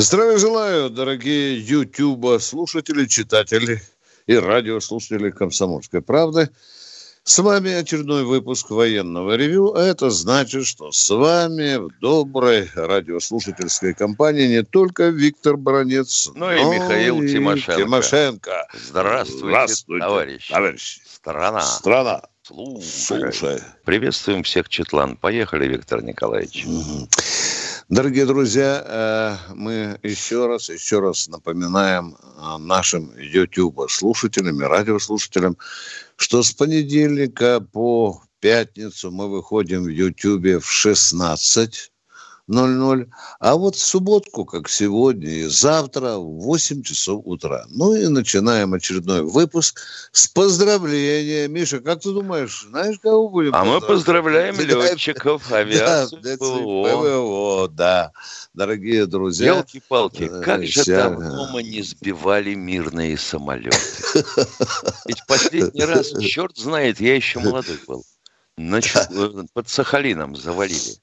Здравия желаю, дорогие YouTube слушатели, читатели и радиослушатели «Комсомольской правды». С вами очередной выпуск военного ревю. А это значит, что с вами в доброй радиослушательской компании не только Виктор Бронец, но, но и Михаил и Тимошенко. Тимошенко. Здравствуйте, Здравствуйте товарищи. товарищи. Страна. Страна. Слушай. Слушай. Приветствуем всех Четлан. Поехали, Виктор Николаевич. Дорогие друзья, э, мы еще раз, еще раз напоминаем э, нашим YouTube слушателям и радиослушателям, что с понедельника по пятницу мы выходим в YouTube в 16 00. А вот в субботку, как сегодня и завтра, в 8 часов утра. Ну и начинаем очередной выпуск с поздравления. Миша, как ты думаешь, знаешь, кого будем А мы поздравляем летчиков авиации да, ПВО. Да, дорогие друзья. Елки-палки, э, как же там дома не сбивали мирные самолеты. Ведь последний раз, черт знает, я еще молодой был. Э, под Сахалином завалили.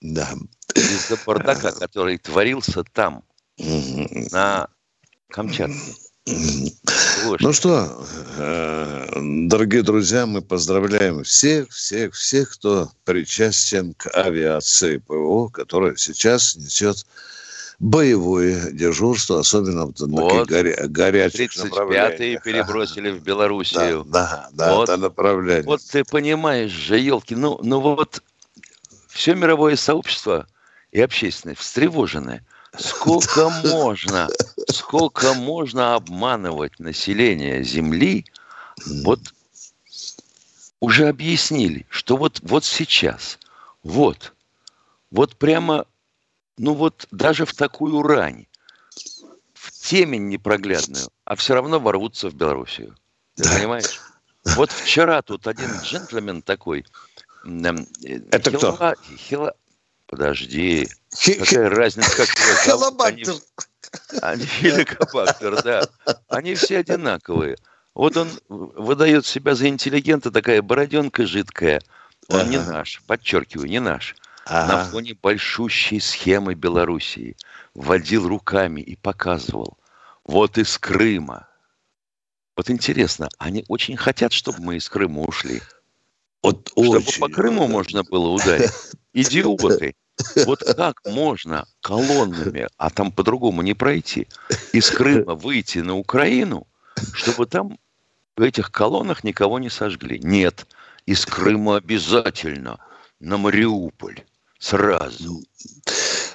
Да. Из-за бардака, который творился там, на Камчатке. Ну что, э, дорогие друзья, мы поздравляем всех, всех, всех, кто причастен к авиации ПВО, которая сейчас несет боевое дежурство, особенно в вот. горя- горячих 35-е перебросили в Белоруссию. Да, да, да вот, это направление. Вот ты понимаешь же, елки, ну, ну вот все мировое сообщество и общественность встревожены. Сколько можно, сколько можно обманывать население Земли? Вот уже объяснили, что вот, вот сейчас, вот, вот прямо, ну вот даже в такую рань, в темень непроглядную, а все равно ворвутся в Белоруссию. Ты да. понимаешь? Вот вчера тут один джентльмен такой это Хилова, кто? Хила... Подожди. Какая разница, как его зовут? Они, они да. Они все одинаковые. Вот он выдает себя за интеллигента, такая бороденка жидкая. Он ага. не наш, подчеркиваю, не наш. Ага. На фоне большущей схемы Белоруссии водил руками и показывал. Вот из Крыма. Вот интересно, они очень хотят, чтобы мы из Крыма ушли. Вот Чтобы очень. по Крыму можно было ударить. Идиоты. Вот как можно колоннами, а там по-другому не пройти, из Крыма выйти на Украину, чтобы там в этих колоннах никого не сожгли? Нет. Из Крыма обязательно на Мариуполь. Сразу.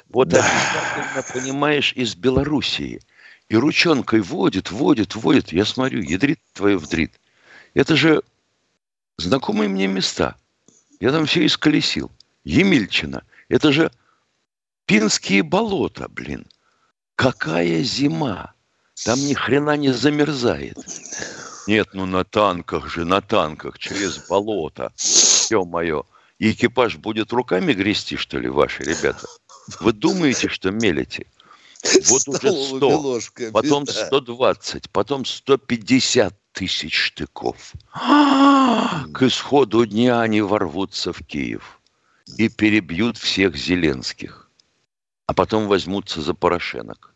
Вот да. обязательно, понимаешь, из Белоруссии. И ручонкой водит, водит, водит. Я смотрю, ядрит твою вдрит. Это же знакомые мне места. Я там все исколесил. Емельчина. Это же Пинские болота, блин. Какая зима. Там ни хрена не замерзает. Нет, ну на танках же, на танках, через болото. Все мое. И экипаж будет руками грести, что ли, ваши ребята? Вы думаете, что мелите? Вот уже 100, потом 120, потом 150 тысяч штыков. К исходу дня они ворвутся в Киев и перебьют всех Зеленских, а потом возьмутся за Порошенок.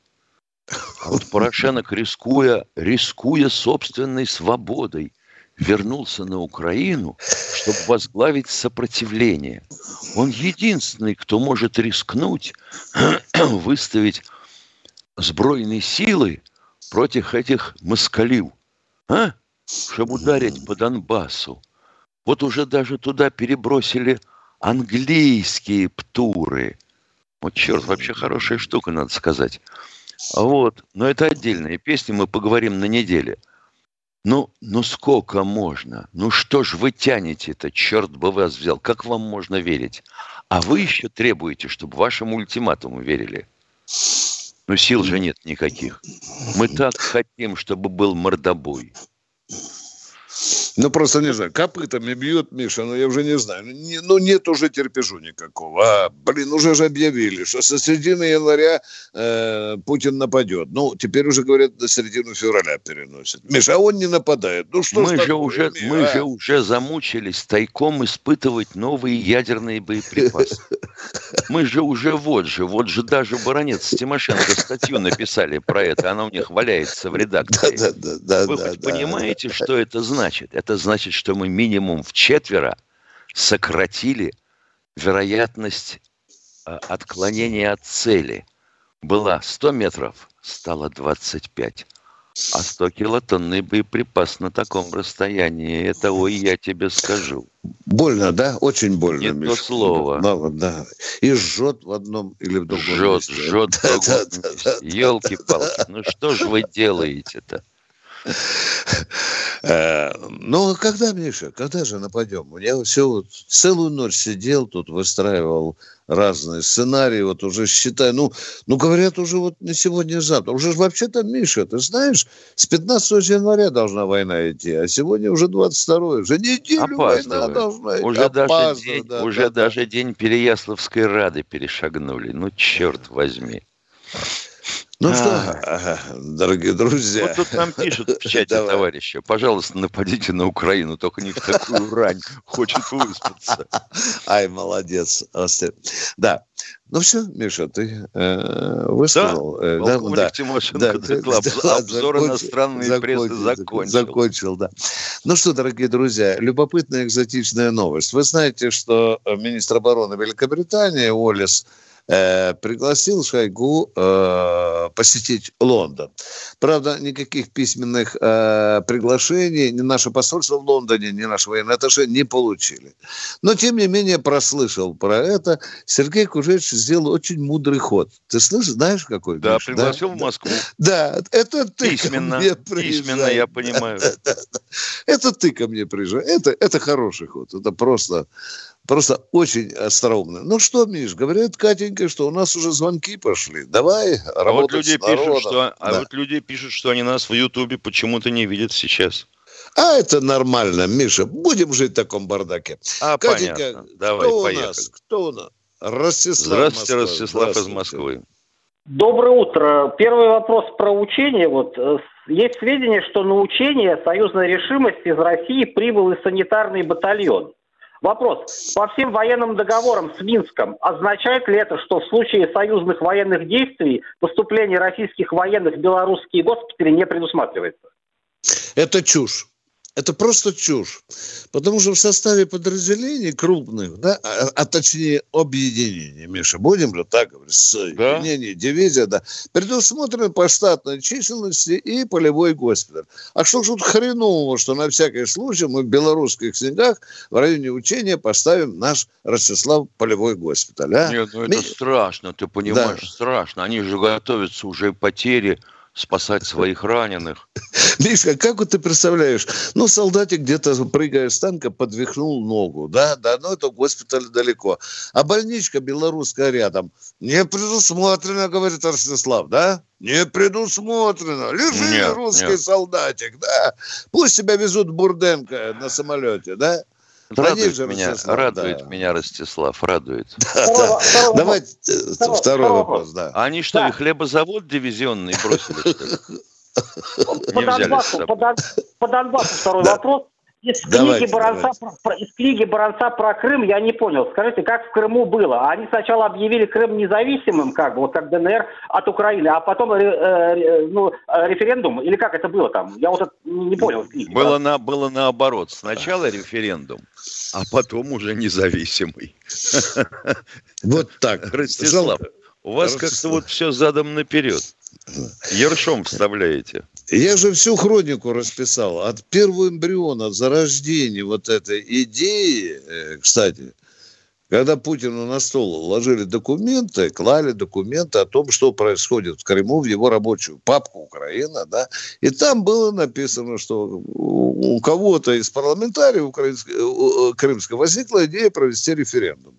А вот Порошенок, рискуя, рискуя собственной свободой, вернулся на Украину, чтобы возглавить сопротивление. Он единственный, кто может рискнуть выставить сбройные силы против этих москалил, а? Чтобы ударить по Донбассу. Вот уже даже туда перебросили английские птуры. Вот черт, вообще хорошая штука, надо сказать. Вот, но это отдельная песня, мы поговорим на неделе. Ну, ну сколько можно? Ну что ж вы тянете-то, черт бы вас взял, как вам можно верить? А вы еще требуете, чтобы вашему ультиматуму верили. Но сил же нет никаких. Мы так хотим, чтобы был мордобой. Ну, просто не знаю, копытами бьет Миша, ну, я уже не знаю. Ну, не, ну, нет уже терпежу никакого. А, блин, уже же объявили, что со середины января э, Путин нападет. Ну, теперь уже, говорят, до середины февраля переносят. Миша, а он не нападает. Ну, что мы, же, такое, уже, Миша, мы а? же уже замучились тайком испытывать новые ядерные боеприпасы. Мы же уже вот же, вот же даже баронец Тимошенко статью написали про это, она у них валяется в редакции. Да, да, да, Вы хоть понимаете, что это значит? Это значит, что мы минимум в четверо сократили вероятность а, отклонения от цели. Была 100 метров, стало 25. А 100 килотонный боеприпас на таком расстоянии, это ой, я тебе скажу. Больно, да? Очень больно, Не Миша. то слово. Мало, да. И жжет в одном или в другом жжет, месте. Жжет, жжет да, да, да, Елки-палки, ну что же вы делаете-то? Э, ну, когда, Миша, когда же нападем? Я все вот целую ночь сидел тут, выстраивал разные сценарии, вот уже считаю, ну, ну говорят уже вот не сегодня, а завтра. Уже вообще-то, Миша, ты знаешь, с 15 января должна война идти, а сегодня уже 22 уже неделю война должна идти. Уже, даже, день, да, уже да, даже да. день Переяславской Рады перешагнули, ну, черт возьми. Ну что, дорогие друзья. Вот тут нам пишут в чате, Давай. товарищи, пожалуйста, нападите на Украину, только не в такую рань, хочет выспаться. Ай, молодец. Да. Ну все, Миша, ты э, высказал. Да, э, да, да, Тимошенко да, доклад, да, обзор закончил, иностранной закончил, прессы закончил. Закончил, да. Ну что, дорогие друзья, любопытная экзотичная новость. Вы знаете, что министр обороны Великобритании Уоллес э, пригласил Шойгу э, посетить Лондон. Правда, никаких письменных э, приглашений ни наше посольство в Лондоне, ни наш военный атташе не получили. Но, тем не менее, прослышал про это. Сергей Кужевич сделал очень мудрый ход. Ты слышишь, знаешь, какой? Да, Миш? пригласил да? в Москву. Да, это ты письменно. Письменно, я понимаю. Это ты ко мне приезжай. Это, это хороший ход. Это просто Просто очень остроумно. Ну что, Миш, говорят Катенька, что у нас уже звонки пошли. Давай а работать вот люди с народом. Пишут, что, а да. вот люди пишут, что они нас в Ютубе почему-то не видят сейчас. А это нормально, Миша. Будем жить в таком бардаке. А, Катенька, понятно. Давай, кто поехали. у нас? Кто у нас? Ростислав Здравствуйте, Москва. Ростислав Здравствуйте. из Москвы. Доброе утро. Первый вопрос про учение. Вот э, есть сведения, что на учение союзной решимости из России прибыл и санитарный батальон. Вопрос. По всем военным договорам с Минском означает ли это, что в случае союзных военных действий поступление российских военных в белорусские госпитали не предусматривается? Это чушь. Это просто чушь. Потому что в составе подразделений крупных, да, а, а точнее объединений, Миша, будем же так говорить, соединение, да? дивизия, да, предусмотрено по штатной численности и полевой госпиталь. А что ж тут хренового, что на всякий случай мы в белорусских снегах в районе учения поставим наш Ростислав полевой госпиталь, а? Нет, ну это Ми... страшно, ты понимаешь, да. страшно. Они же готовятся уже потери спасать своих раненых. Мишка, как вот ты представляешь? Ну, солдатик где-то, прыгая с танка, подвихнул ногу, да, да, но это госпиталь далеко. А больничка белорусская рядом. Не предусмотрено, говорит Ростислав, да? Не предусмотрено. Лежи, нет, русский нет. солдатик, да. Пусть тебя везут Бурденко на самолете, да? Радует же, меня, Ростислав, радует да. меня Ростислав, радует. Да, да. Давайте второй, вопрос, да. А они что, да. и хлебозавод дивизионный бросили? По Донбассу, по, по Донбассу второй да. вопрос. Из книги, давайте, Баранца, Про, из книги Баранца про Крым я не понял. Скажите, как в Крыму было? Они сначала объявили Крым независимым, как бы, вот как ДНР от Украины, а потом э, э, ну, референдум? Или как это было там? Я вот это не понял. Книги, было, на, было наоборот. Сначала референдум, а потом уже независимый. Вот так. Ростислав, у вас как-то вот все задом наперед. Ершом вставляете. Я же всю хронику расписал. От первого эмбриона, от зарождения вот этой идеи, э, кстати, когда Путину на стол ложили документы, клали документы о том, что происходит в Крыму, в его рабочую папку Украина, да, и там было написано, что у кого-то из парламентариев украинского, э, крымского возникла идея провести референдум.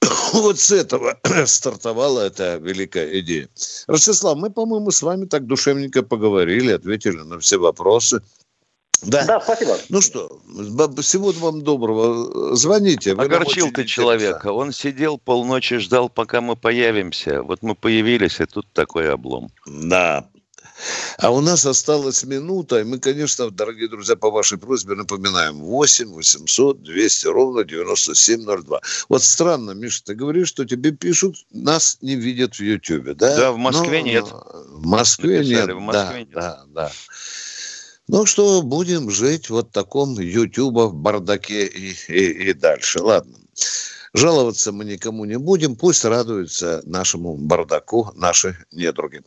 вот с этого стартовала эта великая идея. Ростислав, мы, по-моему, с вами так душевненько поговорили, ответили на все вопросы. Да. да, спасибо. Ну что, всего вам доброго. Звоните. Огорчил ты человека. Он сидел полночи, ждал, пока мы появимся. Вот мы появились, и тут такой облом. Да, а у нас осталась минута, и мы, конечно, дорогие друзья, по вашей просьбе напоминаем 8 800 200 ровно 9702. Вот странно, Миша, ты говоришь, что тебе пишут, нас не видят в Ютьюбе, да? Да, в Москве Но, нет. В Москве Написали, нет, в Москве да, нет. да, да. Ну что, будем жить вот в таком Ютьюба в бардаке и, и, и дальше. Ладно. Жаловаться мы никому не будем, пусть радуются нашему бардаку наши недруги.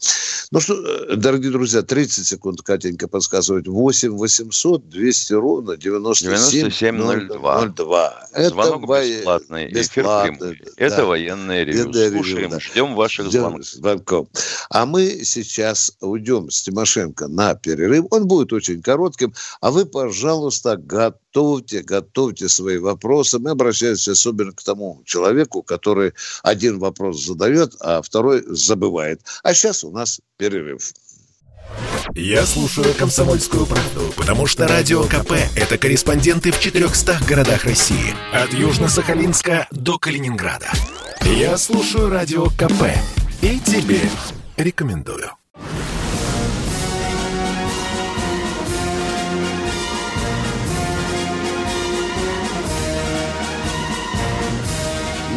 Ну что, э, дорогие друзья, 30 секунд Катенька подсказывает. 8 800 200 ровно 9702. 02. Это Звонок во... бесплатный. бесплатный. Да. Это военное ревю. Слушаем, да. ждем ваших ждем звонков. А мы сейчас уйдем с Тимошенко на перерыв. Он будет очень коротким. А вы, пожалуйста, готовьте, готовьте свои вопросы. Мы обращаемся особенно к тому, человеку, который один вопрос задает, а второй забывает. А сейчас у нас перерыв. Я слушаю «Комсомольскую правду», потому что «Радио КП» — это корреспонденты в 400 городах России. От Южно-Сахалинска до Калининграда. Я слушаю «Радио КП» и тебе рекомендую.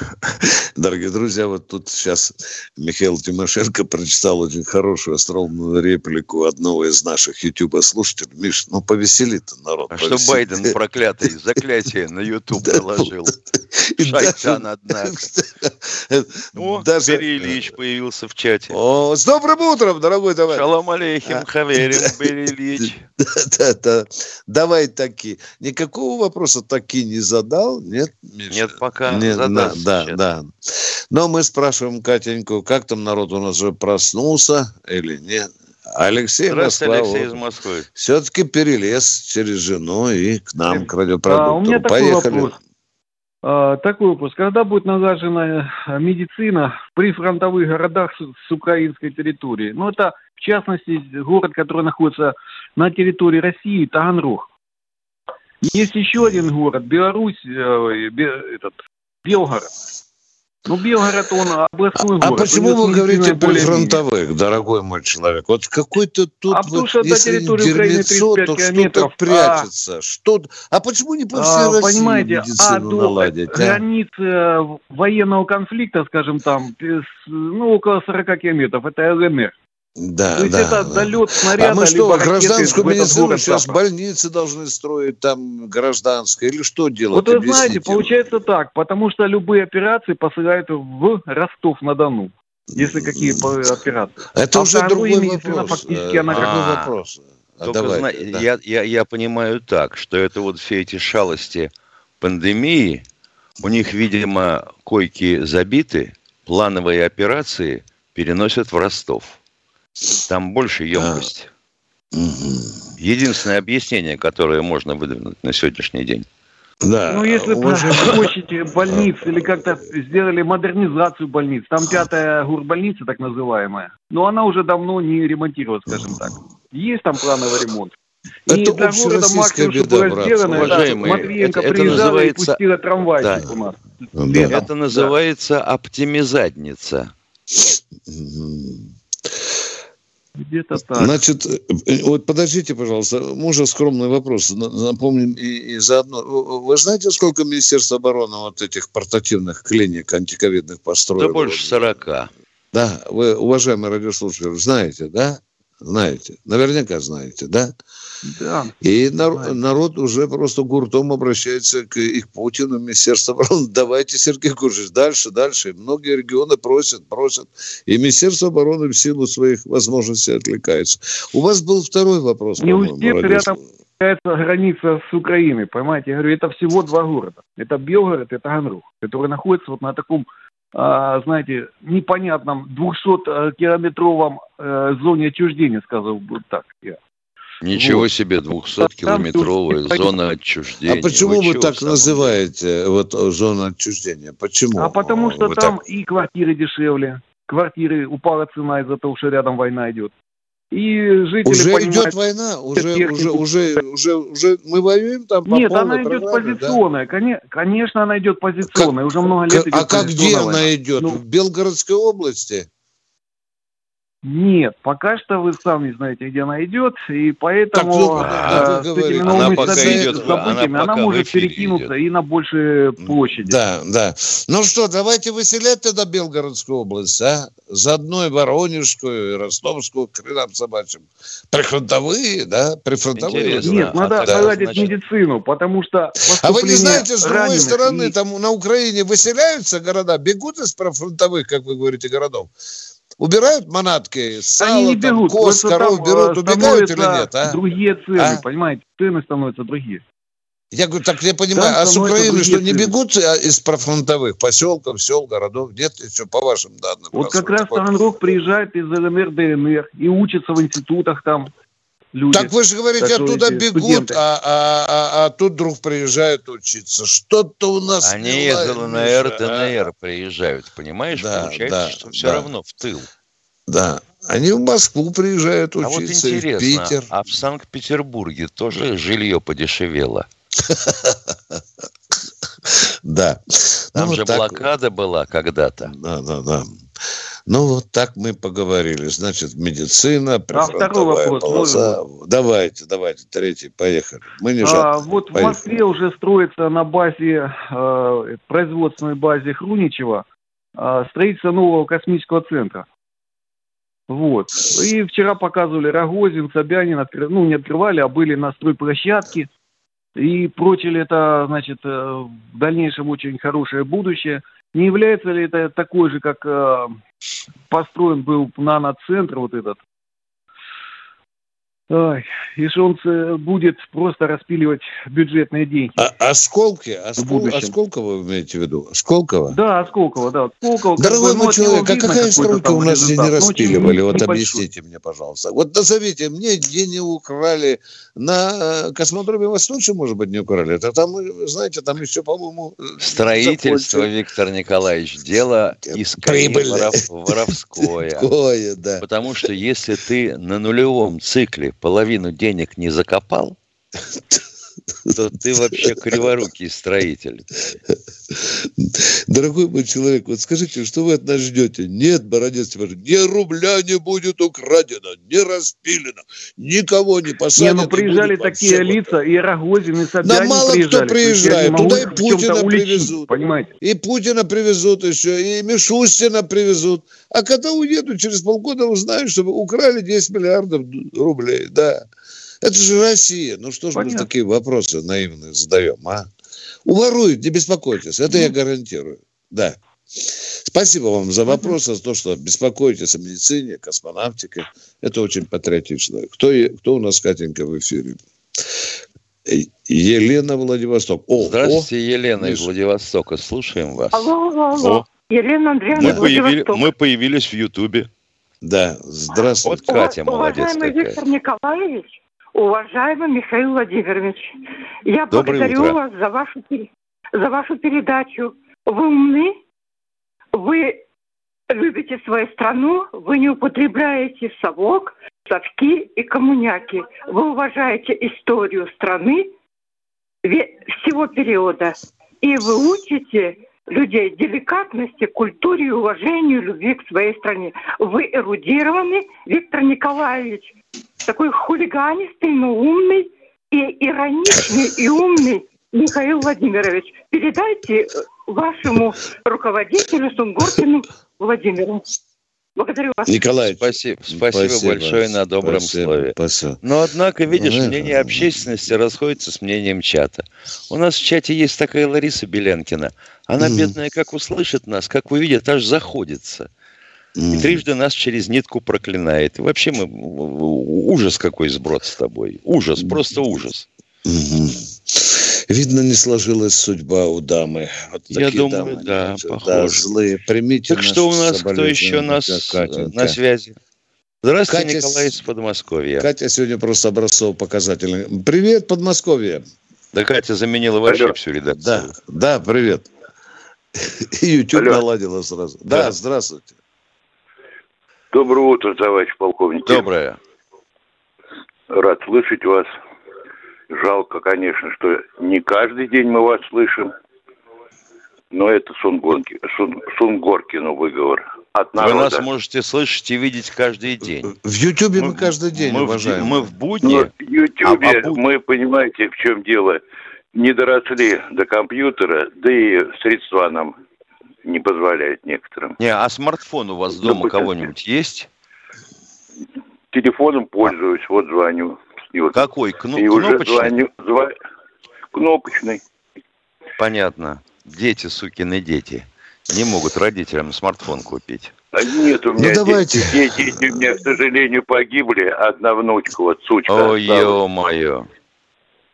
Дорогие друзья, вот тут сейчас Михаил Тимошенко прочитал очень хорошую остроумную реплику одного из наших ютуба-слушателей. Миш, ну повесели-то народ. А повесели. что Байден проклятый заклятие на ютуб положил? Шайтан, однако. О, даже... Берилич появился в чате. О, с добрым утром, дорогой товарищ. Шалом алейхим, а, хаверим, да, Давай таки. Никакого вопроса таки не задал, нет, Нет, пока нет, задаст да, сейчас. да. Но мы спрашиваем Катеньку, как там народ у нас уже проснулся или нет. Алексей Москва. Алексей из Москвы. Все-таки перелез через жену и к нам, к радиопродуктору. А, у меня Поехали. Такой вопрос. А, такой вопрос. Когда будет налажена медицина в прифронтовых городах с, с украинской территории? Ну, это, в частности, город, который находится на территории России, Таганрог. Есть еще один город, Беларусь, э, этот, Белгород. Ну, Белгород, он областной а, город. А почему вы говорите прифронтовых, дорогой мой человек? Вот какой-то тут, а вот, что если дерьмецо, то что-то прячется. А, что а почему не по всей а, России понимаете, медицину а наладить? А? границы э, военного конфликта, скажем, там, ну, около 40 километров, это ЛНР. Да, То есть да, это да. долет снаряда, А мы что, гражданскую медицину сейчас больницы должны строить, там гражданское, или что делать? Вот вы Объясните знаете, мне. получается так, потому что любые операции посылают в Ростов-на-Дону. Если какие операции. Это а уже другой вопрос. Фактически она а, вопрос. А Только давайте, зна- да. я, я, я понимаю так, что это вот все эти шалости пандемии, у них, видимо, койки забиты, плановые операции переносят в Ростов. Там больше емкость. А. Единственное объяснение, которое можно выдвинуть на сегодняшний день. Да. Ну, если бы площади больниц или как-то сделали модернизацию больниц, там пятая гурбольница, так называемая, но она уже давно не ремонтировалась, скажем так. Есть там плановый ремонт. Это и для города максимум, беда, что было сделано, Уважаемые, Матвиенко это, это называется... и пустила трамвайчик да. у нас. Да. Это называется да. оптимизадница. Где-то так. Значит, э, вот подождите, пожалуйста, можно скромный вопрос. Напомним и, и заодно. Вы знаете, сколько Министерство обороны вот этих портативных клиник антиковидных построило? Да больше 40. Да, вы, уважаемые радиослушатели, знаете, да? Знаете. Наверняка знаете, да? Да. И нар- народ уже просто гуртом обращается к, и к Путину, Министерство обороны. Давайте, Сергей Куржич, дальше, дальше. И многие регионы просят, просят. И Министерство обороны в силу своих возможностей отвлекается. У вас был второй вопрос, Не успев рядом граница с Украиной, понимаете? Я говорю, это всего два города. Это Белгород и Таганрог, которые находятся вот на таком знаете, непонятном 200-километровом э, зоне отчуждения, сказал бы так я. Ничего вот. себе, 200-километровая зона отчуждения. А почему вы, вы так называете вот зону отчуждения? Почему? А потому что вы там так... и квартиры дешевле. Квартиры упала цена из-за того, что рядом война идет. И жители уже понимают, идет война, уже, уже, уже, уже, уже мы воюем там по Нет, она идет позиционная, да? конечно, она идет позиционная, как, уже много лет идет А как где она идет? Ну, в Белгородской области? Нет, пока что вы сами знаете, где она идет, и поэтому так, а, с этими новыми она идет, событиями она, она может перекинуться идет. и на большие площади. Да, да. Ну что, давайте выселять тогда Белгородскую область, а? Заодно и Воронежскую, и Ростовскую, к хренам собачьим. Прифронтовые, да? Прифронтовые. Интересно. Нет, надо а, наладить значит... медицину, потому что А вы не знаете, с другой стороны, и... там на Украине выселяются города, бегут из прифронтовых, как вы говорите, городов? Убирают манатки, сало, Они не бегут. там, коз, коров там, берут, убегают или нет? А? Другие цены, а? понимаете, цены становятся другие. Я говорю, так я понимаю, там а с Украины что, не бегут а, из профронтовых поселков, сел, городов? Нет, еще по вашим данным. Вот как раз Таганрог приезжает из ЛНР, ДНР и учится в институтах там люди. Так вы же говорите, оттуда бегут, а, а, а, а тут вдруг приезжают учиться. Что-то у нас... Они из ЛНР, ДНР а? приезжают, понимаешь? Да, Получается, да, что все да. равно в тыл. Да. Они в Москву приезжают учиться, а вот интересно, в Питер. А в Санкт-Петербурге тоже жилье подешевело? Да. Там ну, же блокада была когда-то. Да, да, да. Ну, вот так мы поговорили. Значит, медицина, прифронтовая а полоса. Можно? Давайте, давайте, третий, поехали. Мы не а, Вот поехали. в Москве уже строится на базе, э, производственной базе Хруничева э, строительство нового космического центра. Вот. И вчера показывали Рогозин, Собянин, откры... ну, не открывали, а были на стройплощадке. И прочили это, значит, э, в дальнейшем очень хорошее будущее. Не является ли это такой же, как э, построен был наноцентр вот этот? Ой, и э, будет просто распиливать бюджетные деньги. А, осколки? Оскол, Осколково вы имеете в виду? Осколково? Да, Осколково, да. Осколково, Дорогой мой человек, а какая стройка у нас здесь не распиливали? Вот небольшой. объясните мне, пожалуйста. Вот назовите мне, где не украли. На э, космодроме Восточном, может быть, не украли. Это там, знаете, там еще, по-моему... Э, Строительство, закончил. Виктор Николаевич, дело искренне воров, воровское. да. Потому что если ты на нулевом цикле половину денег не закопал, то ты вообще криворукий строитель. Дорогой мой человек, вот скажите, что вы от нас ждете? Нет, Бородец, ни рубля не будет украдено, не распилено, никого не посадят. Не, ну приезжали такие лица, и Рогозин, и Собянин Да мало приезжали. кто приезжает, туда и Путина привезут. Понимаете? И Путина привезут еще, и Мишустина привезут. А когда уедут, через полгода узнают, что украли 10 миллиардов рублей, да. Это же Россия. Ну что же мы такие вопросы наивные задаем, а? Уворуют, не беспокойтесь. Это я гарантирую. Да. Спасибо вам за вопрос, за то, что беспокоитесь о медицине, космонавтике. Это очень патриотично. Кто, кто у нас, Катенька, в эфире? Елена Владивосток. О, Здравствуйте, о, Елена из Владивостока. Слушаем вас. Алло, алло, алло. О. Елена Андреевна мы, появили, мы появились в Ютубе. Да, здравствуйте. Вот Катя молодец Уважаемый какая. Виктор Николаевич, Уважаемый Михаил Владимирович, я Доброе благодарю утро. вас за вашу, за вашу передачу. Вы умны, вы любите свою страну, вы не употребляете совок, совки и коммуняки. Вы уважаете историю страны всего периода. И вы учите людей деликатности, культуре, уважению, любви к своей стране. Вы эрудированы, Виктор Николаевич, такой хулиганистый, но умный и ироничный и умный Михаил Владимирович. Передайте э, вашему руководителю Сунгоркину Владимиру. Благодарю вас. Николай, спасибо, спасибо, спасибо большое на добром спасибо, слове. Спасибо. Но однако, видишь, ну, мнение общественности расходится с мнением чата. У нас в чате есть такая Лариса Беленкина. Она, mm. бедная, как услышит нас, как увидит, аж заходится. И трижды нас через нитку проклинает. И вообще мы ужас какой сброд с тобой. Ужас, просто ужас. Видно, не сложилась судьба у дамы. Вот Я думаю, дамы, да, похоже. Да, злые. Примите так что у нас, кто еще нас на связи? Здравствуйте, Катя, Николай из Подмосковья. Катя сегодня просто образцово показательный. Привет, Подмосковье. Да Катя заменила вообще Алло. всю редакцию. Да, да, привет. И YouTube Алло. наладила сразу. Да, да, здравствуйте. Доброе утро, товарищ полковник. Доброе. Рад слышать вас. Жалко, конечно, что не каждый день мы вас слышим. Но это Сунгорки, Сун, Сунгоркину выговор от народа. Вы нас можете слышать и видеть каждый день. В Ютьюбе мы, мы каждый день, мы уважаем. Мы в будни. Но в Ютьюбе а, а буд... мы, понимаете, в чем дело, не доросли до компьютера, да и средства нам не позволяют некоторым. Не, а смартфон у вас дома кого-нибудь есть? Телефоном пользуюсь, вот звоню. И вот, Какой? Кно- и кнопочный? уже звоню, зв... кнопочный. Понятно. Дети, сукины дети не могут родителям смартфон купить. А нет, у меня ну, давайте. Дети, дети у меня, к сожалению, погибли. Одна внучка, вот сучка. Ой, ё-моё.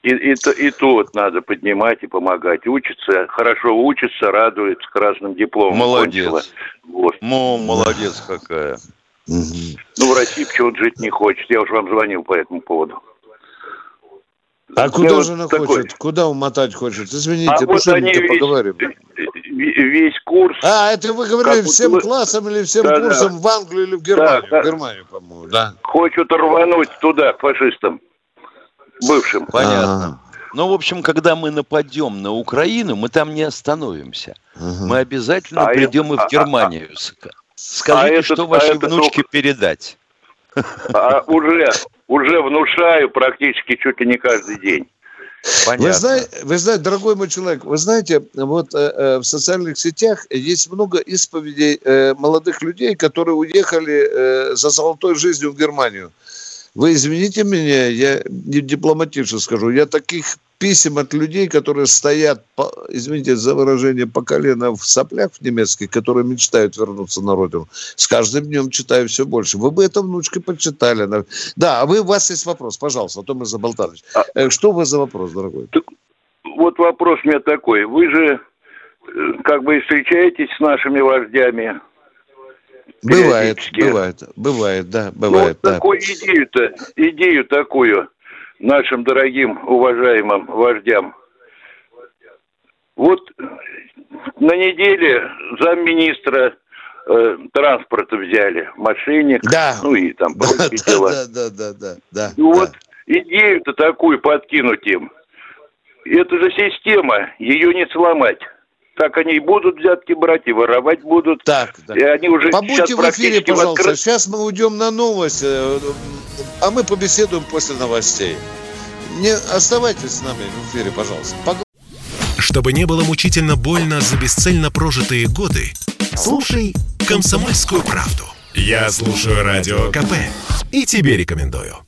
И, и, и, и тут надо поднимать и помогать. Учится, хорошо учится, радует, с красным дипломом. Молодец. Вот. Мо, молодец какая. Ну, в России почему-то жить не хочет. Я уже вам звонил по этому поводу. А куда вот же она такой... хочет? Куда умотать хочет? Извините, а вот они поговорим. Весь курс. А, это вы говорили всем вы... классом или всем да, курсом да. в Англию или в Германию? Да, да. В Германию, по-моему, да. Хочут рвануть туда, фашистам. Бывшим. Понятно. А-а-а. Ну, в общем, когда мы нападем на Украину, мы там не остановимся. Угу. Мы обязательно а придем это, и в Германию. А, а, Скажите, а что этот, вашей а внучке только... передать? А уже, уже внушаю практически чуть ли не каждый день. Понятно. Вы знаете, вы знаете, дорогой мой человек, вы знаете, вот э, э, в социальных сетях есть много исповедей э, молодых людей, которые уехали э, за золотой жизнью в Германию. Вы извините меня, я не дипломатично скажу, я таких писем от людей, которые стоят, по, извините за выражение, по колено в соплях немецких, которые мечтают вернуться на родину. С каждым днем читаю все больше. Вы бы это внучкой почитали. Да, а вы, у вас есть вопрос, пожалуйста, а то мы заболтались. А, э, Что у вас за вопрос, дорогой? Так, вот вопрос у меня такой. Вы же э, как бы встречаетесь с нашими вождями, Бывает, бывает, бывает, да, бывает. Ну, вот да. такую идею-то, идею такую нашим дорогим, уважаемым вождям. Вот на неделе замминистра э, транспорта взяли, мошенник, да. ну и там прочие да, дела. Да, да, да, да, да. И да. вот идею-то такую подкинуть им. Это же система, ее не сломать так они и будут взятки брать, и воровать будут. Так, да. И они уже Побудьте в эфире, пожалуйста. Откры... Сейчас мы уйдем на новость, э, а мы побеседуем после новостей. Не оставайтесь с нами в эфире, пожалуйста. Пог... Чтобы не было мучительно больно за бесцельно прожитые годы, слушай «Комсомольскую правду». Я слушаю Радио КП и тебе рекомендую.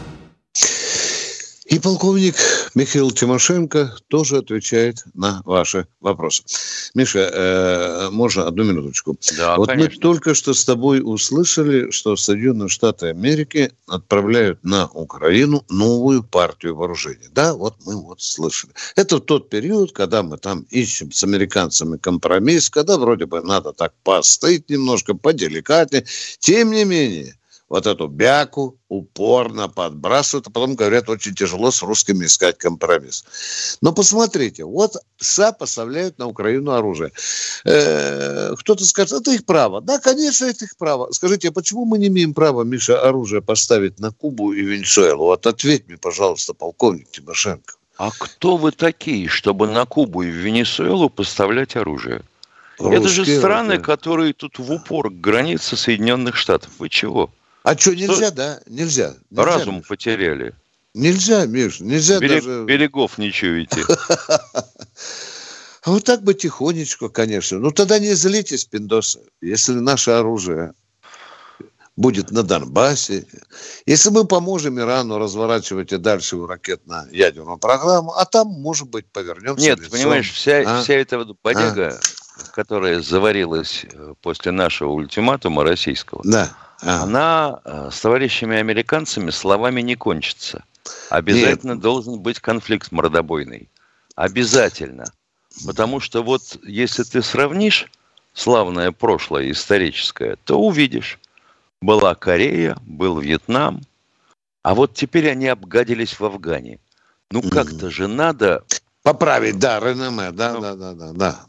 И полковник Михаил Тимошенко тоже отвечает на ваши вопросы. Миша, э, можно одну минуточку? Да, вот конечно. мы только что с тобой услышали, что Соединенные Штаты Америки отправляют на Украину новую партию вооружений. Да, вот мы вот слышали. Это тот период, когда мы там ищем с американцами компромисс, когда вроде бы надо так постоять немножко, поделикатнее. Тем не менее, вот эту бяку упорно подбрасывают, а потом говорят, очень тяжело с русскими искать компромисс. Но посмотрите, вот СА поставляют на Украину оружие. Э, кто-то скажет, это их право. Да, конечно, это их право. Скажите, а почему мы не имеем права, Миша, оружие поставить на Кубу и Венесуэлу? Вот ответь мне, пожалуйста, полковник Тимошенко. А кто вы такие, чтобы на Кубу и в Венесуэлу поставлять оружие? Русские, это же страны, да. которые тут в упор к границе Соединенных Штатов. Вы чего? А что, нельзя, что? да? Нельзя. нельзя Разум Миш. потеряли. Нельзя, Миш, нельзя Берег, даже... Берегов не чуете. А вот так бы тихонечко, конечно. Ну, тогда не злитесь, пиндосы, если наше оружие будет на Донбассе, если мы поможем Ирану разворачивать и дальше ракетно-ядерную программу, а там, может быть, повернемся Нет, лицом. понимаешь, вся, а? вся эта бодяга, а? которая заварилась э, после нашего ультиматума российского, да. А. она э, с товарищами американцами словами не кончится. Обязательно Нет. должен быть конфликт мордобойный. Обязательно. Потому что вот если ты сравнишь славное прошлое историческое, то увидишь. Была Корея, был Вьетнам, а вот теперь они обгадились в Афгане. Ну как-то же надо... Поправить, да, реноме, да, ну, да, да, да, да.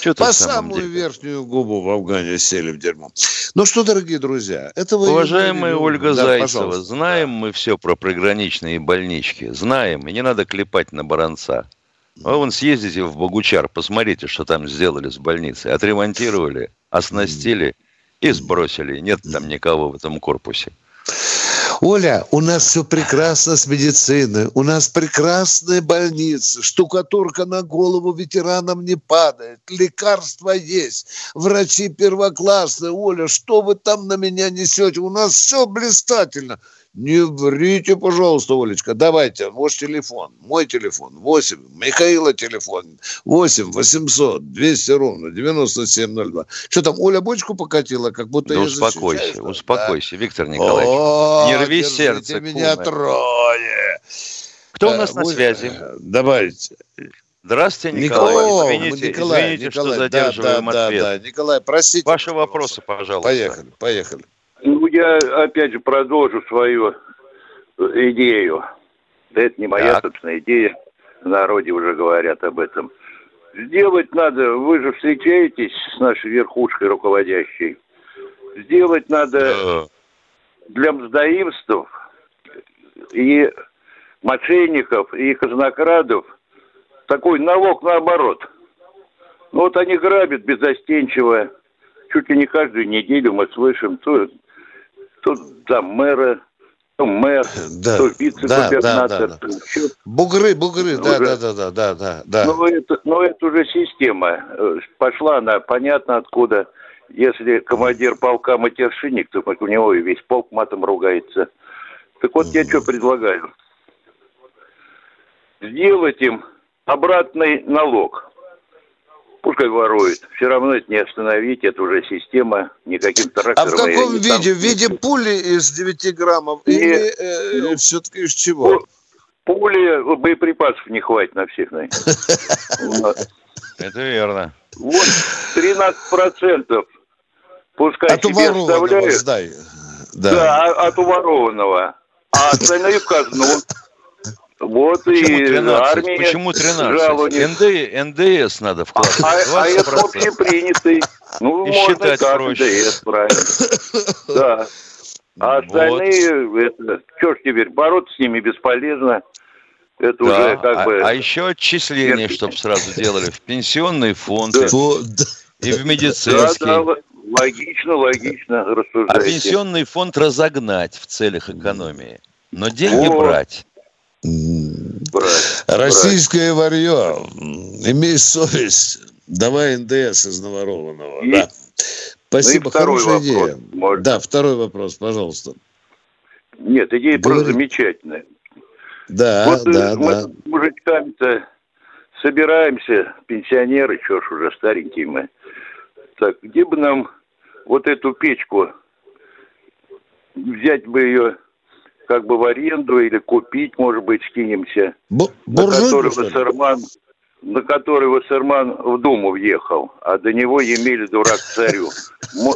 Что По самую деле? верхнюю губу в Афгане сели в дерьмо. Ну что, дорогие друзья, это вы... Уважаемая Ольга да, Зайцева, пожалуйста. знаем да. мы все про приграничные больнички. Знаем, и не надо клепать на баранца. А вон съездите в Богучар, посмотрите, что там сделали с больницей. Отремонтировали, оснастили и сбросили. Нет там никого в этом корпусе. Оля, у нас все прекрасно с медициной, у нас прекрасные больницы, штукатурка на голову ветеранам не падает, лекарства есть, врачи первоклассные. Оля, что вы там на меня несете? У нас все блистательно. Не врите, пожалуйста, Олечка. Давайте, ваш телефон, мой телефон, 8, Михаила телефон, 8 800 200 ровно 9702. Что там, Оля бочку покатила, как будто да я успокойся, защищаю, успокойся, да? Виктор Николаевич. О, не рви сердце. меня трое. Кто у нас на связи? Давайте. Здравствуйте, Николай. О, извините, Николай, извините, Николай, что задерживаем да, да, ответ. Да, да. Николай, простите. Ваши вопросы, пожалуйста. Поехали, поехали. Ну, я опять же продолжу свою идею. Да это не моя, так. собственно, идея. В народе уже говорят об этом. Сделать надо, вы же встречаетесь с нашей верхушкой руководящей. Сделать надо для мздоимств и мошенников, и казнокрадов такой налог наоборот. Ну вот они грабят безостенчиво. Чуть ли не каждую неделю мы слышим то то там мэра, то мэр, да, то вице-губернатор. Да, да, да, да. Бугры, бугры, да, да, да, да, да, да, да. Но это, но это уже система. Пошла она, понятно откуда. Если командир полка матершинник, то у него и весь полк матом ругается. Так вот, я что предлагаю. Сделать им обратный налог – Пускай ворует. Все равно это не остановить, это уже система, никаким трактором. А в каком виде? В виде пули из 9 граммов? Не, Или э, ну, все-таки из чего? Пули, боеприпасов не хватит на всех, наверное. Это верно. Вот 13 процентов пускай от себе оставляют. Сдай. Да, да от уворованного. А остальные в казну. Вот Почему и 13? армия Почему 13? НД, НДС надо вкладывать. А, а это общепринятый. Ну, и можно считать так, проще. НДС, правильно. Да. А остальные, вот. это, что ж теперь, бороться с ними бесполезно. Это да. уже как а, бы... А еще отчисления, чтобы сразу делали в пенсионный фонд да. и в медицинский. Да, да, логично, логично рассуждаете. А пенсионный фонд разогнать в целях экономии. Но деньги вот. брать. Брать, Российское брать. варье. Имей совесть. Давай НДС из наворованного. И, да. Спасибо, ну хорошая вопрос, идея. Может. Да, второй вопрос, пожалуйста. Нет, идея Говори. просто замечательная. Да, вот э, да, мы да. мужичками-то собираемся, пенсионеры, что ж уже старенькие мы. Так, где бы нам вот эту печку взять бы ее как бы в аренду или купить, может быть, скинемся. Б- на который Вассерман, на который Вассерман в Думу въехал, а до него Емель дурак царю.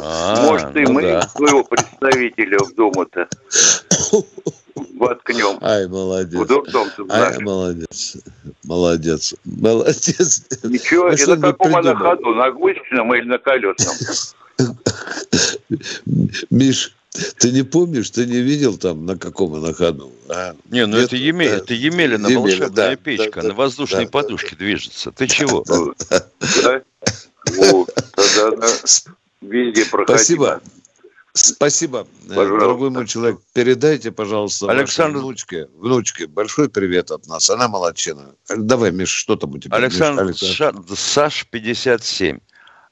А, может, и ну мы своего представителя в Думу-то воткнем. Ай, молодец. Ай, молодец. Молодец. Молодец. Ничего, и на каком она ходу? На гусечном или на колесном? Миш, ты не помнишь, ты не видел там на каком на ходу? А? Не, ну Нет, это, Емель, да. это Емелина Емеля, волшебная да, печка, да, на воздушной да, подушке да. движется. Ты чего? Везде. Спасибо. Спасибо, пожалуйста. дорогой мой человек. Передайте, пожалуйста, Александр... внучке, внучке большой привет от нас. Она молодчина. Давай, Миш, что там у тебя? Александр, Миш, Александр. Саш 57.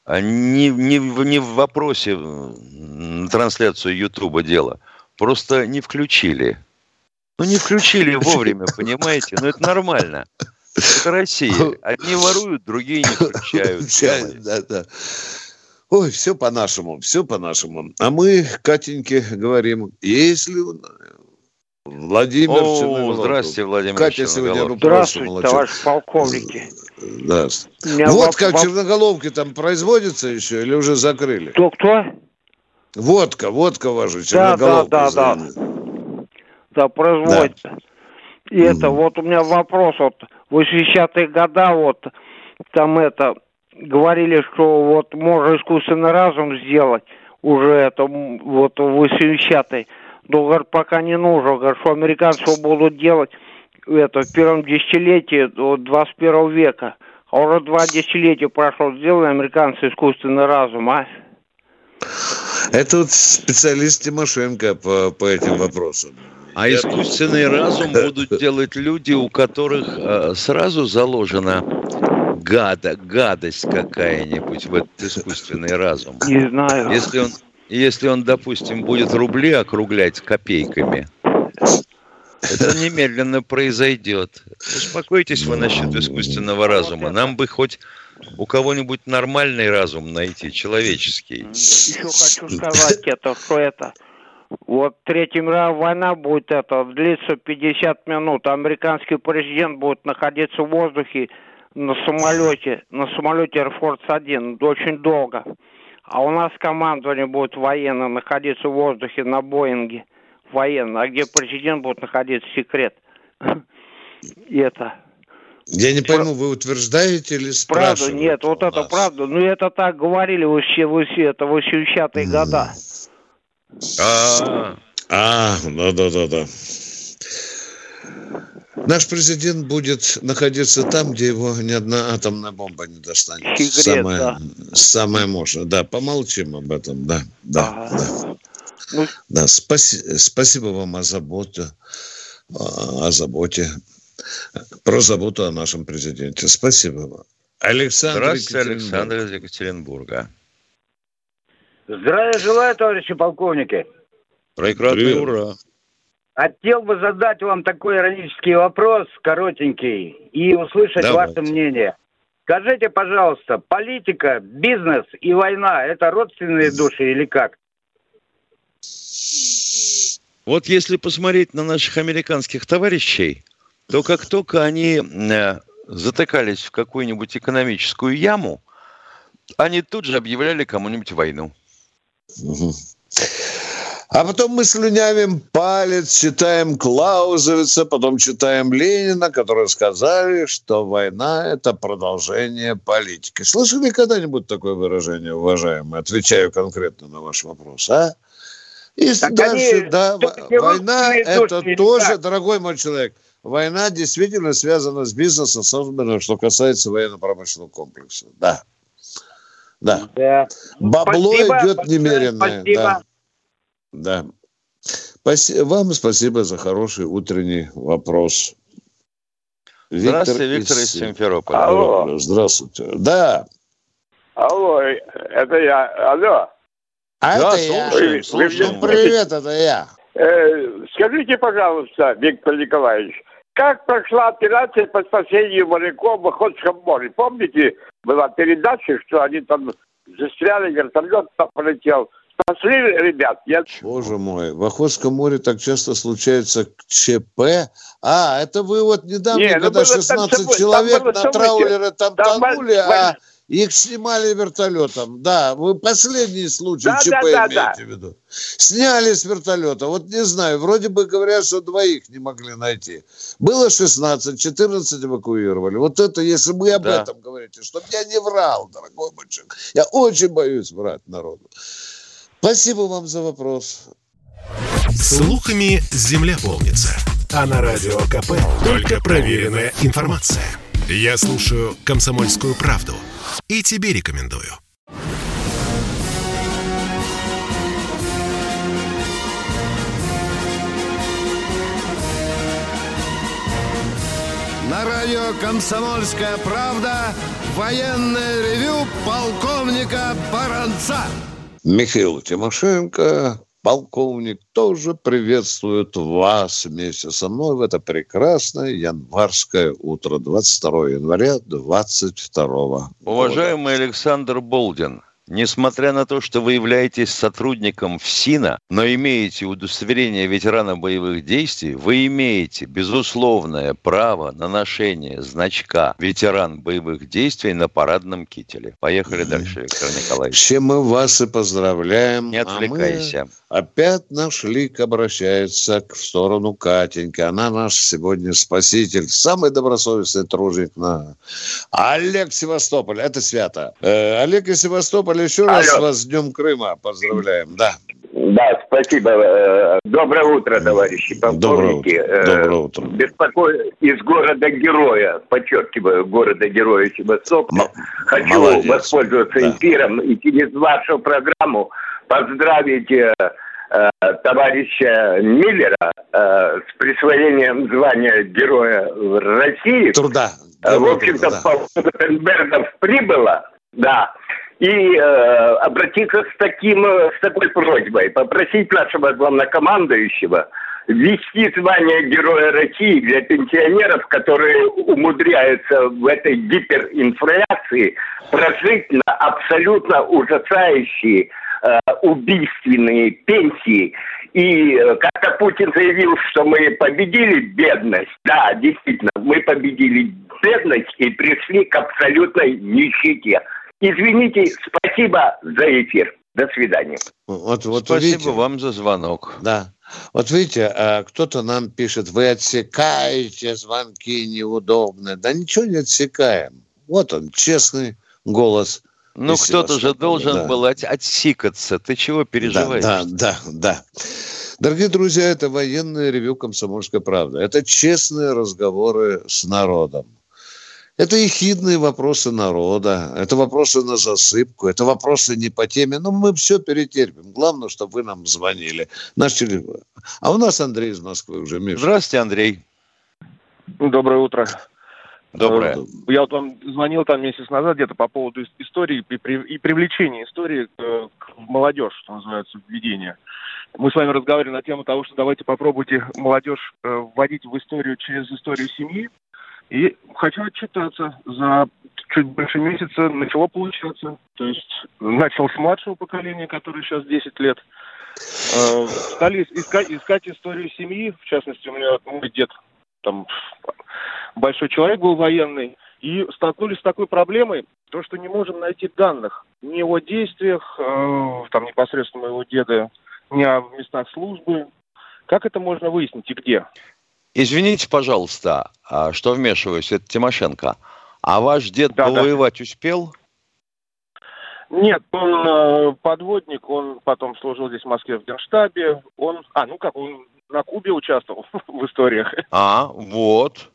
А не, не, не в вопросе на трансляцию Ютуба дело. Просто не включили. Ну, не включили вовремя, понимаете? Ну, это нормально. Это Россия. Одни воруют, другие не получают. Да, да. Ой, все по-нашему, все по-нашему. А мы, Катеньке, говорим, если Владимир О, Черноголовков. Здравствуйте, Владимир Катя сегодня Здравствуйте, молодец. товарищ полковники. Да. Водка воп... в Черноголовке там производится еще или уже закрыли? Кто, кто? Водка, водка ваша, Черноголовка. Да, да, да, да. Да, производится. Да. И mm это, вот у меня вопрос, вот, в 80-е годы, вот, там это, говорили, что вот можно искусственный разум сделать, уже это, вот, в 80-е но, говорит, пока не нужно. Говорит, что американцы будут делать это в первом десятилетии 21 века. А уже два десятилетия прошло. Сделали американцы искусственный разум, а? Это вот специалист Тимошенко по, по этим вопросам. А искусственный разум будут делать люди, у которых э, сразу заложена гада, гадость какая-нибудь в этот искусственный разум. Не знаю. Если он если он, допустим, будет рубли округлять копейками, это немедленно произойдет. Успокойтесь вы насчет искусственного разума. Нам бы хоть у кого-нибудь нормальный разум найти, человеческий. Еще хочу сказать это, что это вот Третья мировая война будет это длиться 50 минут. Американский президент будет находиться в воздухе на самолете, на самолете Air Force 1 очень долго. А у нас командование будет военно находиться в воздухе на Боинге. Военно. А где президент будет находиться, секрет. И это... Я не пойму, вы утверждаете или спрашиваете? Правда, нет, вот это правда. Ну, это так говорили вообще, все, это 80-е года. А, а, да-да-да-да. Наш президент будет находиться там, где его ни одна атомная бомба не достанет. Секрет, самое, да. самое мощное. Да, помолчим об этом, да, да, ага. да. Ну... Да, спаси, спасибо вам о заботе, о заботе, про заботу о нашем президенте. Спасибо вам. Александр Здравствуйте, Александр из Екатеринбурга. Здравия желаю, товарищи полковники. Прекрасный ура. Хотел бы задать вам такой иронический вопрос, коротенький, и услышать Давайте. ваше мнение. Скажите, пожалуйста, политика, бизнес и война – это родственные души или как? Вот если посмотреть на наших американских товарищей, то как только они э, затыкались в какую-нибудь экономическую яму, они тут же объявляли кому-нибудь войну. А потом мы слюнявим палец, читаем Клаузовица, потом читаем Ленина, которые сказали, что война – это продолжение политики. Слышали когда-нибудь такое выражение, уважаемые? Отвечаю конкретно на ваш вопрос, а? И так дальше, они, да, война – это тоже, так. дорогой мой человек, война действительно связана с бизнесом, особенно что касается военно-промышленного комплекса. Да. Да. да. Бабло спасибо, идет немеренное. Спасибо. Да. Да. Спасибо. Вам спасибо за хороший утренний вопрос. Виктор Здравствуйте, Виктор из, из Симферополя. Алло. Здравствуйте. Да. Алло, это я. Алло. А да, это слушаем, я. Слушаем. Вы, Привет, это я. Э, скажите, пожалуйста, Виктор Николаевич, как прошла операция по спасению моряков в Охотском море? Помните, была передача, что они там застряли, вертолет там полетел. Спасли ребят, нет? Боже мой, в Охотском море так часто случается ЧП. А, это вы вот недавно, Не, ну когда 16 там, человек там на траулере там, там тонули, там, а их снимали вертолетом. Да, вы последний случай да, ЧП да, да, имеете да. в виду. Сняли с вертолета. Вот не знаю, вроде бы говорят, что двоих не могли найти. Было 16, 14 эвакуировали. Вот это, если вы об да. этом говорите, чтобы я не врал, дорогой человек. Я очень боюсь врать народу. Спасибо вам за вопрос. Слухами земля полнится. А на радио КП только проверенная информация. Я слушаю «Комсомольскую правду» и тебе рекомендую. На радио «Комсомольская правда» военное ревю полковника Баранца. Михаил Тимошенко, полковник тоже приветствует вас вместе со мной в это прекрасное январское утро, 22 января 22 года. Уважаемый Александр Болдин, Несмотря на то, что вы являетесь сотрудником ФСИНа, но имеете удостоверение ветерана боевых действий, вы имеете безусловное право на ношение значка ветеран боевых действий на парадном кителе. Поехали дальше, Виктор Николаевич. Все мы вас и поздравляем. Не отвлекайся. А мы опять наш лик обращается в сторону Катеньки. Она наш сегодня спаситель, самый добросовестный труженик на... Олег Севастополь, это свято. Э, Олег из Севастополя, еще Алло. раз вас с Днем Крыма поздравляем. Да. Да, спасибо. Э, доброе утро, товарищи полковники. Доброе утро. Доброе утро. Беспокою из города-героя, подчеркиваю, города-героя Севастополя. М- Хочу молодец. воспользоваться да. эфиром и через вашу программу поздравить э, э, товарища Миллера э, с присвоением звания Героя России. Труда. Э, в общем-то, да. Гутенбергов прибыло, да. И э, обратиться с, таким, с такой просьбой, попросить нашего главнокомандующего ввести звание Героя России для пенсионеров, которые умудряются в этой гиперинфляции прожить на абсолютно ужасающие Э, убийственные пенсии. И э, как-то Путин заявил, что мы победили бедность. Да, действительно, мы победили бедность и пришли к абсолютной нищете. Извините, спасибо за эфир. До свидания. Вот, вот Спасибо видите, вам за звонок. Да. Вот видите, э, кто-то нам пишет, вы отсекаете звонки неудобные. Да ничего не отсекаем. Вот он, честный голос ну, кто-то же должен да. был от, отсикаться. Ты чего переживаешь? Да, да, да, да. Дорогие друзья, это военное ревю «Комсомольской правды». Это честные разговоры с народом. Это ехидные вопросы народа, это вопросы на засыпку, это вопросы не по теме. Но мы все перетерпим. Главное, чтобы вы нам звонили. Наш телефон. А у нас Андрей из Москвы уже, Миша. Здравствуйте, Андрей. Доброе утро. Доброе. Э, я вот вам звонил там месяц назад где-то по поводу истории и привлечения истории к молодежь, что называется, введение. Мы с вами разговаривали на тему того, что давайте попробуйте молодежь э, вводить в историю через историю семьи. И хочу отчитаться. За чуть больше месяца начало получаться. То есть начал с младшего поколения, который сейчас 10 лет. Э, стали искать, искать историю семьи. В частности, у меня мой дед там большой человек был военный, и столкнулись с такой проблемой, то, что не можем найти данных ни о действиях, э, там непосредственно моего деда, ни о местах службы. Как это можно выяснить и где? Извините, пожалуйста, а что вмешиваюсь, это Тимошенко. А ваш дед да, повоевать да. успел? Нет, он э, подводник, он потом служил здесь в Москве в Генштабе. Он, а, ну как, он на Кубе участвовал в историях. А, вот.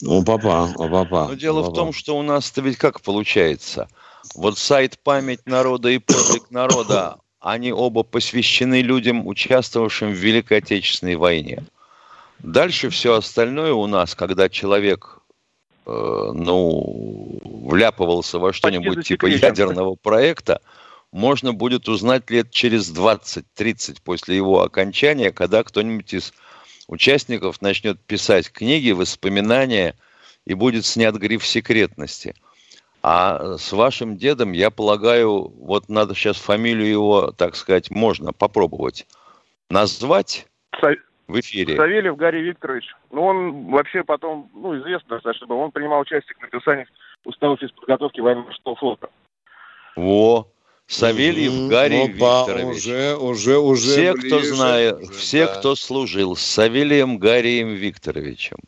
Ну, папа, о, папа. Но дело папа. в том, что у нас-то ведь как получается? Вот сайт «Память народа» и «Подвиг народа», они оба посвящены людям, участвовавшим в Великой Отечественной войне. Дальше все остальное у нас, когда человек, э, ну, вляпывался во что-нибудь типа ядерного проекта, можно будет узнать лет через 20-30 после его окончания, когда кто-нибудь из участников начнет писать книги, воспоминания, и будет снят гриф секретности. А с вашим дедом, я полагаю, вот надо сейчас фамилию его, так сказать, можно попробовать назвать в эфире. Савельев Гарри Викторович. Ну, он вообще потом, ну, известно достаточно он принимал участие в написании уставов из подготовки военно-морского флота. Во, Савельев mm-hmm. Гарри Опа, Викторович. Уже, уже, уже. Все, ближе, кто знает, уже, все, да. кто служил с Савелием Гарием Викторовичем,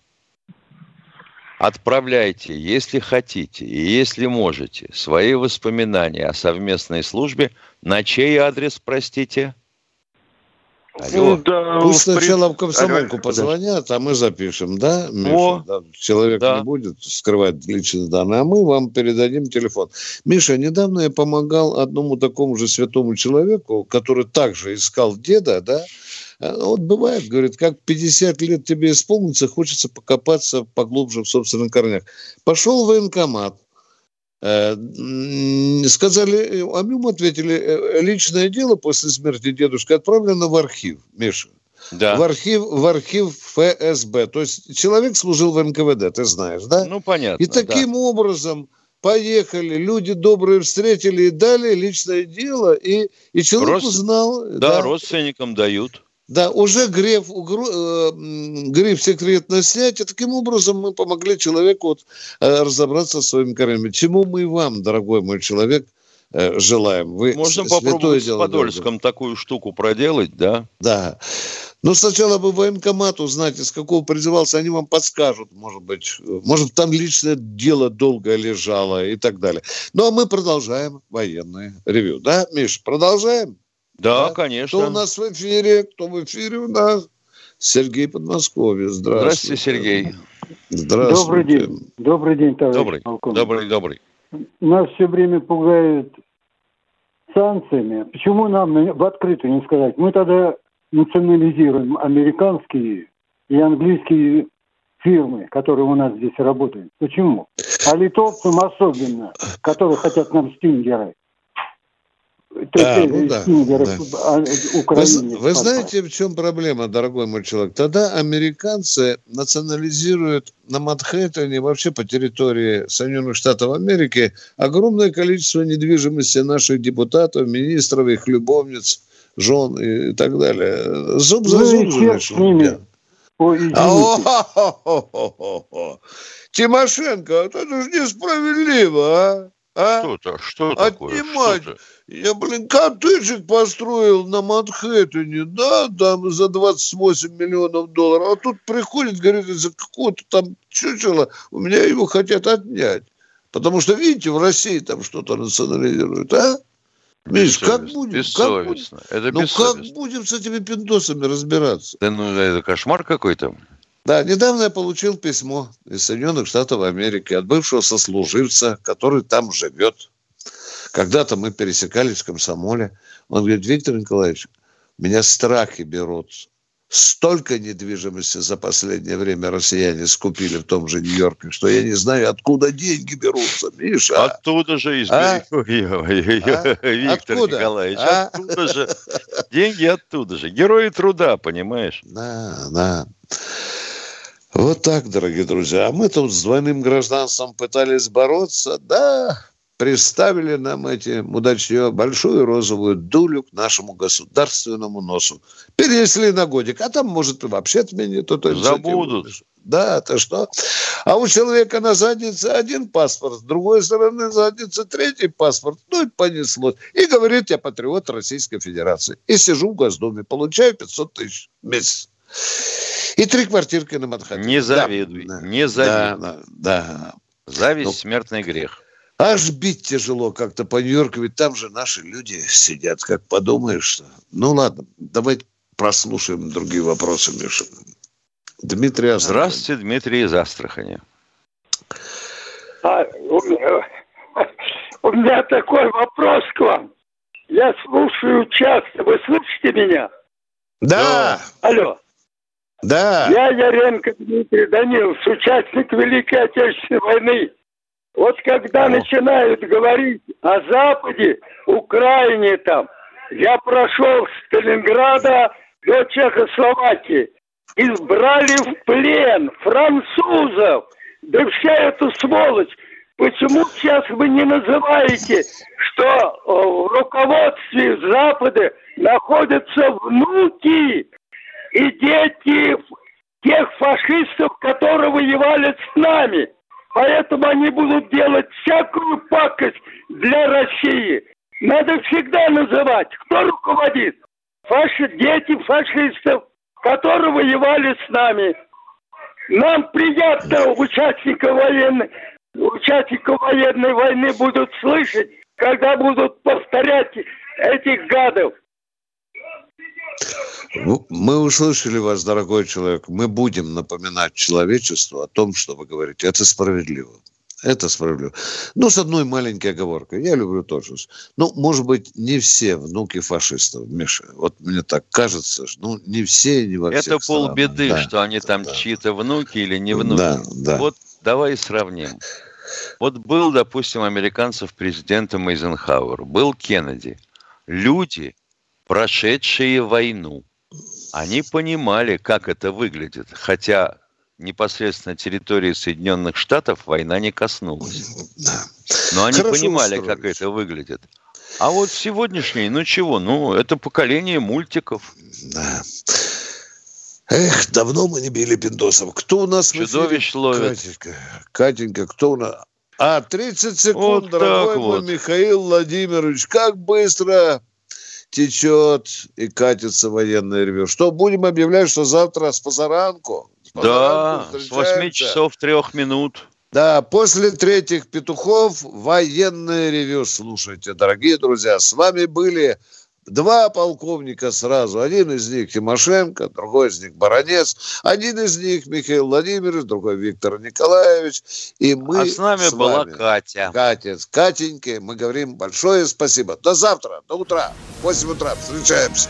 отправляйте, если хотите и если можете, свои воспоминания о совместной службе. На чей адрес, простите? Алло. Да, Пусть сначала в комсомолку позвонят, а мы запишем, да, Миша? Да. Человек да. не будет скрывать личные данные, а мы вам передадим телефон. Миша, недавно я помогал одному такому же святому человеку, который также искал деда, да, а, вот бывает, говорит, как 50 лет тебе исполнится, хочется покопаться поглубже в собственных корнях. Пошел в военкомат, сказали, а мы ответили, э, личное дело после смерти дедушки отправлено в архив, Миша. Да. В архив, в архив ФСБ. То есть человек служил в НКВД, ты знаешь, да? Ну, понятно. И таким да. образом поехали, люди добрые встретили и дали личное дело, и, и человек Род... узнал. Да, да, родственникам дают. Да, уже гриф, э, гриф секретно снять, и таким образом мы помогли человеку вот, э, разобраться со своими корнями. Чему мы и вам, дорогой мой человек, э, желаем. Вы Можно попробовать в Подольском дело. такую штуку проделать, да? Да. Ну, сначала бы военкомат узнать, из какого призывался, они вам подскажут, может быть. Может, там личное дело долго лежало и так далее. Ну, а мы продолжаем военное ревю. Да, Миш, продолжаем? Да, да, конечно. Кто у нас в эфире? Кто в эфире у нас? Сергей Подмосковье. Здравствуйте. Здравствуйте, Сергей. Здравствуйте. Добрый день. Добрый день, товарищ Добрый, полковник. добрый, добрый. Нас все время пугают санкциями. Почему нам в открытую не сказать? Мы тогда национализируем американские и английские фирмы, которые у нас здесь работают. Почему? А литовцам особенно, которые хотят нам стингеры. Да, ну да, да. А, вы, вы знаете, в чем проблема, дорогой мой человек? Тогда американцы национализируют на Манхэттене, вообще по территории Соединенных Штатов Америки, огромное количество недвижимости наших депутатов, министров, их любовниц, жен и так далее. Зуб за ну, зуб же с ними. Тимошенко, это же несправедливо, а? А? Что-то, что такое? Отнимать. Я, блин, коттеджик построил на Манхэттене, да, там за 28 миллионов долларов. А тут приходит, говорит, за какого-то там чучела у меня его хотят отнять. Потому что, видите, в России там что-то национализируют, а? Миш, как будем? Как будем? Это ну как будем с этими пиндосами разбираться? Да ну это кошмар какой-то. Да, недавно я получил письмо из Соединенных Штатов Америки от бывшего сослуживца, который там живет. Когда-то мы пересекались в комсомоле. Он говорит, Виктор Николаевич, меня страхи берут. Столько недвижимости за последнее время россияне скупили в том же Нью-Йорке, что я не знаю, откуда деньги берутся, Миша. Оттуда же из а? а? Виктор откуда? Николаевич, а? оттуда же. Деньги оттуда же. Герои труда, понимаешь? Да, да. Вот так, дорогие друзья. А мы тут с двойным гражданством пытались бороться. Да, приставили нам эти мудачье большую розовую дулю к нашему государственному носу. Перенесли на годик, а там, может, и вообще отменят. То, Забудут. Да, то что? А у человека на заднице один паспорт, с другой стороны задницы третий паспорт. Ну и понеслось. И говорит, я патриот Российской Федерации. И сижу в Госдуме, получаю 500 тысяч в месяц. И три квартирки на Манхэттене. Не завидуй, да, не завидуй. Да, да. Зависть, ну, смертный грех. Аж бить тяжело как-то по Нью-Йорку, ведь там же наши люди сидят, как подумаешь. Что... Ну ладно, давайте прослушаем другие вопросы, Миша. Дмитрий Астрахань. Здравствуйте, Дмитрий из Астрахани. А, у, меня, у меня такой вопрос к вам. Я слушаю часто. Вы слышите меня? Да. Алло. Да. Я Яренко Дмитрий Данилович, участник Великой Отечественной войны. Вот когда начинают говорить о Западе, Украине там, я прошел с Сталинграда до Чехословакии, избрали в плен французов, да вся эта сволочь. Почему сейчас вы не называете, что в руководстве Запада находятся внуки и дети тех фашистов, которые воевали с нами. Поэтому они будут делать всякую пакость для России. Надо всегда называть, кто руководит. Фаши, дети фашистов, которые воевали с нами. Нам приятно участников военной, участников военной войны будут слышать, когда будут повторять этих гадов. Ну, мы услышали вас, дорогой человек. Мы будем напоминать человечеству о том, что вы говорите. Это справедливо. Это справедливо. Ну, с одной маленькой оговоркой. Я люблю тоже. Ну, может быть, не все внуки фашистов, Миша. Вот мне так кажется. Ну, не все, не во всех Это полбеды, да, что они там да, чьи-то внуки или не внуки. Да, да. Вот давай сравним. Вот был, допустим, американцев президентом Эйзенхауэр, был Кеннеди. Люди, прошедшие войну, они понимали, как это выглядит, хотя непосредственно территории Соединенных Штатов война не коснулась. Но они Хорошо понимали, устроились. как это выглядит. А вот сегодняшний, ну чего, ну это поколение мультиков. Да. Эх, давно мы не били пиндосов. Кто у нас Чудовищ ловит. Катенька, Катенька, кто у нас? А, 30 секунд, вот дорогой мой вот. Михаил Владимирович. Как быстро течет и катится военное ревю. Что, будем объявлять, что завтра с позаранку? С позаранку да, с 8 часов 3 минут. Да, после третьих петухов военное ревю слушайте, дорогие друзья. С вами были два полковника сразу. Один из них Тимошенко, другой из них Баранец. Один из них Михаил Владимирович, другой Виктор Николаевич. И мы а с нами с была вами, Катя. Катя. С Катенькой мы говорим большое спасибо. До завтра, до утра. В 8 утра встречаемся.